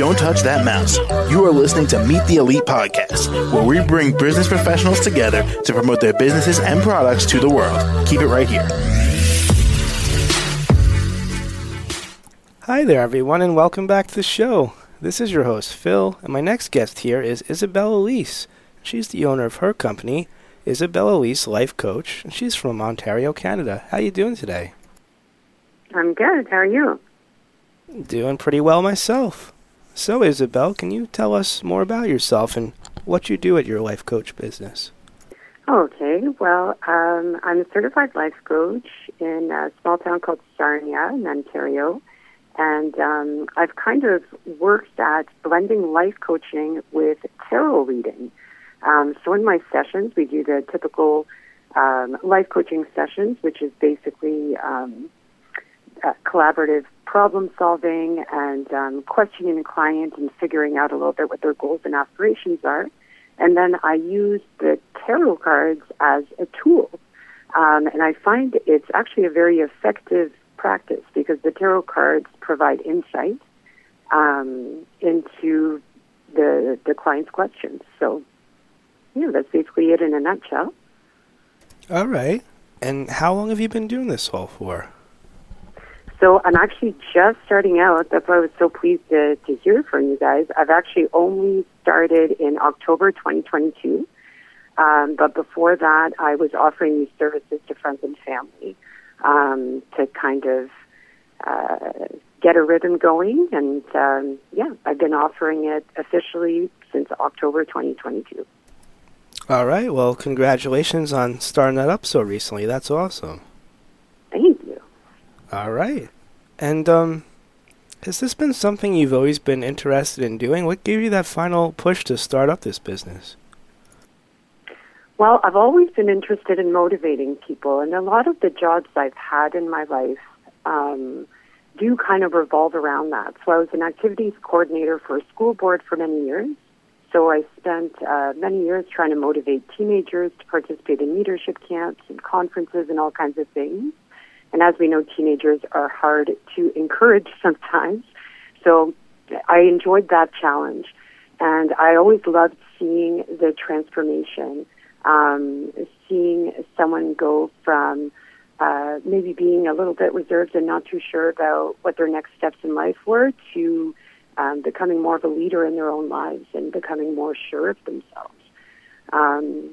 Don't touch that mouse. You are listening to Meet the Elite podcast, where we bring business professionals together to promote their businesses and products to the world. Keep it right here. Hi there, everyone, and welcome back to the show. This is your host, Phil, and my next guest here is Isabelle Elise. She's the owner of her company, Isabelle Elise Life Coach, and she's from Ontario, Canada. How are you doing today? I'm good. How are you? Doing pretty well myself. So, Isabel, can you tell us more about yourself and what you do at your life coach business? Okay. Well, um, I'm a certified life coach in a small town called Sarnia in Ontario. And um, I've kind of worked at blending life coaching with tarot reading. Um, so in my sessions, we do the typical um, life coaching sessions, which is basically um, uh, collaborative problem solving and um, questioning the client and figuring out a little bit what their goals and aspirations are. And then I use the tarot cards as a tool. Um, and I find it's actually a very effective practice because the tarot cards provide insight um, into the the client's questions. So, yeah, that's basically it in a nutshell. All right. And how long have you been doing this all for? So I'm actually just starting out. That's why I was so pleased to, to hear from you guys. I've actually only started in October 2022. Um, but before that, I was offering these services to friends and family um, to kind of uh, get a rhythm going. And um, yeah, I've been offering it officially since October 2022. All right. Well, congratulations on starting that up so recently. That's awesome. Thank you. All right. And um, has this been something you've always been interested in doing? What gave you that final push to start up this business? Well, I've always been interested in motivating people, and a lot of the jobs I've had in my life um, do kind of revolve around that. So I was an activities coordinator for a school board for many years. So I spent uh, many years trying to motivate teenagers to participate in leadership camps and conferences and all kinds of things. And as we know, teenagers are hard to encourage sometimes. So I enjoyed that challenge. And I always loved seeing the transformation, um, seeing someone go from uh, maybe being a little bit reserved and not too sure about what their next steps in life were to um, becoming more of a leader in their own lives and becoming more sure of themselves. Um,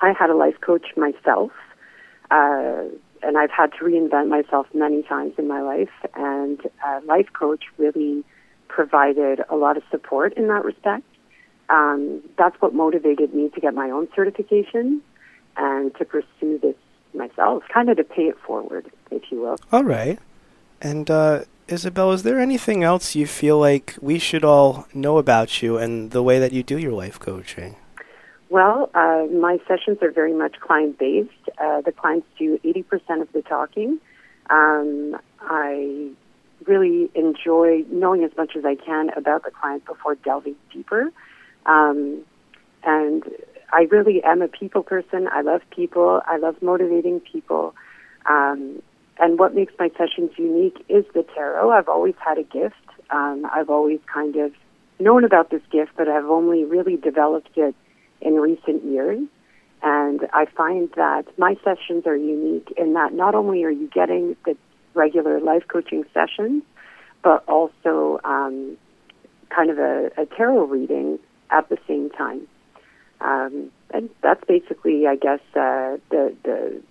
I had a life coach myself. Uh, and I've had to reinvent myself many times in my life. And a life coach really provided a lot of support in that respect. Um, that's what motivated me to get my own certification and to pursue this myself, kind of to pay it forward, if you will. All right. And uh, Isabelle, is there anything else you feel like we should all know about you and the way that you do your life coaching? Well, uh, my sessions are very much client based. Uh, the clients do 80% of the talking. Um, I really enjoy knowing as much as I can about the client before delving deeper. Um, and I really am a people person. I love people. I love motivating people. Um, and what makes my sessions unique is the tarot. I've always had a gift. Um, I've always kind of known about this gift, but I've only really developed it in recent years. And I find that my sessions are unique in that not only are you getting the regular life coaching sessions, but also um, kind of a, a, tarot reading at the same time. Um, and that's basically, I guess, uh, the, the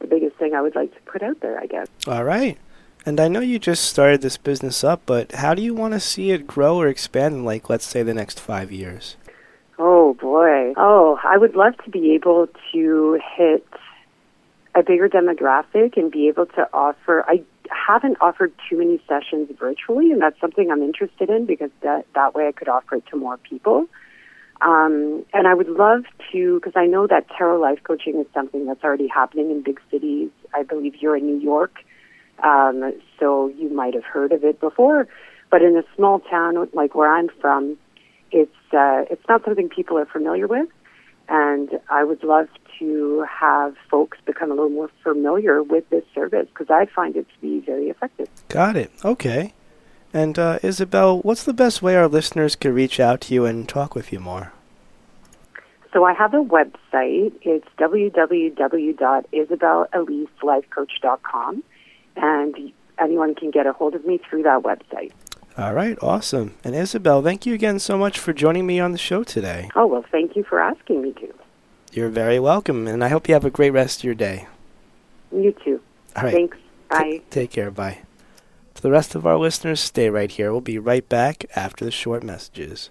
the biggest thing I would like to put out there. I guess. All right. And I know you just started this business up, but how do you want to see it grow or expand in, like, let's say, the next five years? Oh. I would love to be able to hit a bigger demographic and be able to offer I haven't offered too many sessions virtually and that's something I'm interested in because that that way I could offer it to more people. Um, and I would love to, because I know that tarot life coaching is something that's already happening in big cities. I believe you're in New York, um, so you might have heard of it before. But in a small town like where I'm from, it's uh, it's not something people are familiar with, and I would love to have folks become a little more familiar with this service because I find it to be very effective. Got it. Okay. And uh, Isabel, what's the best way our listeners could reach out to you and talk with you more? So I have a website. It's www.isabeleliselifecoach.com, and anyone can get a hold of me through that website. All right, awesome. And Isabel, thank you again so much for joining me on the show today. Oh, well, thank you for asking me to. You're very welcome, and I hope you have a great rest of your day. You too. All right. Thanks. Bye. T- take care. Bye. To the rest of our listeners, stay right here. We'll be right back after the short messages.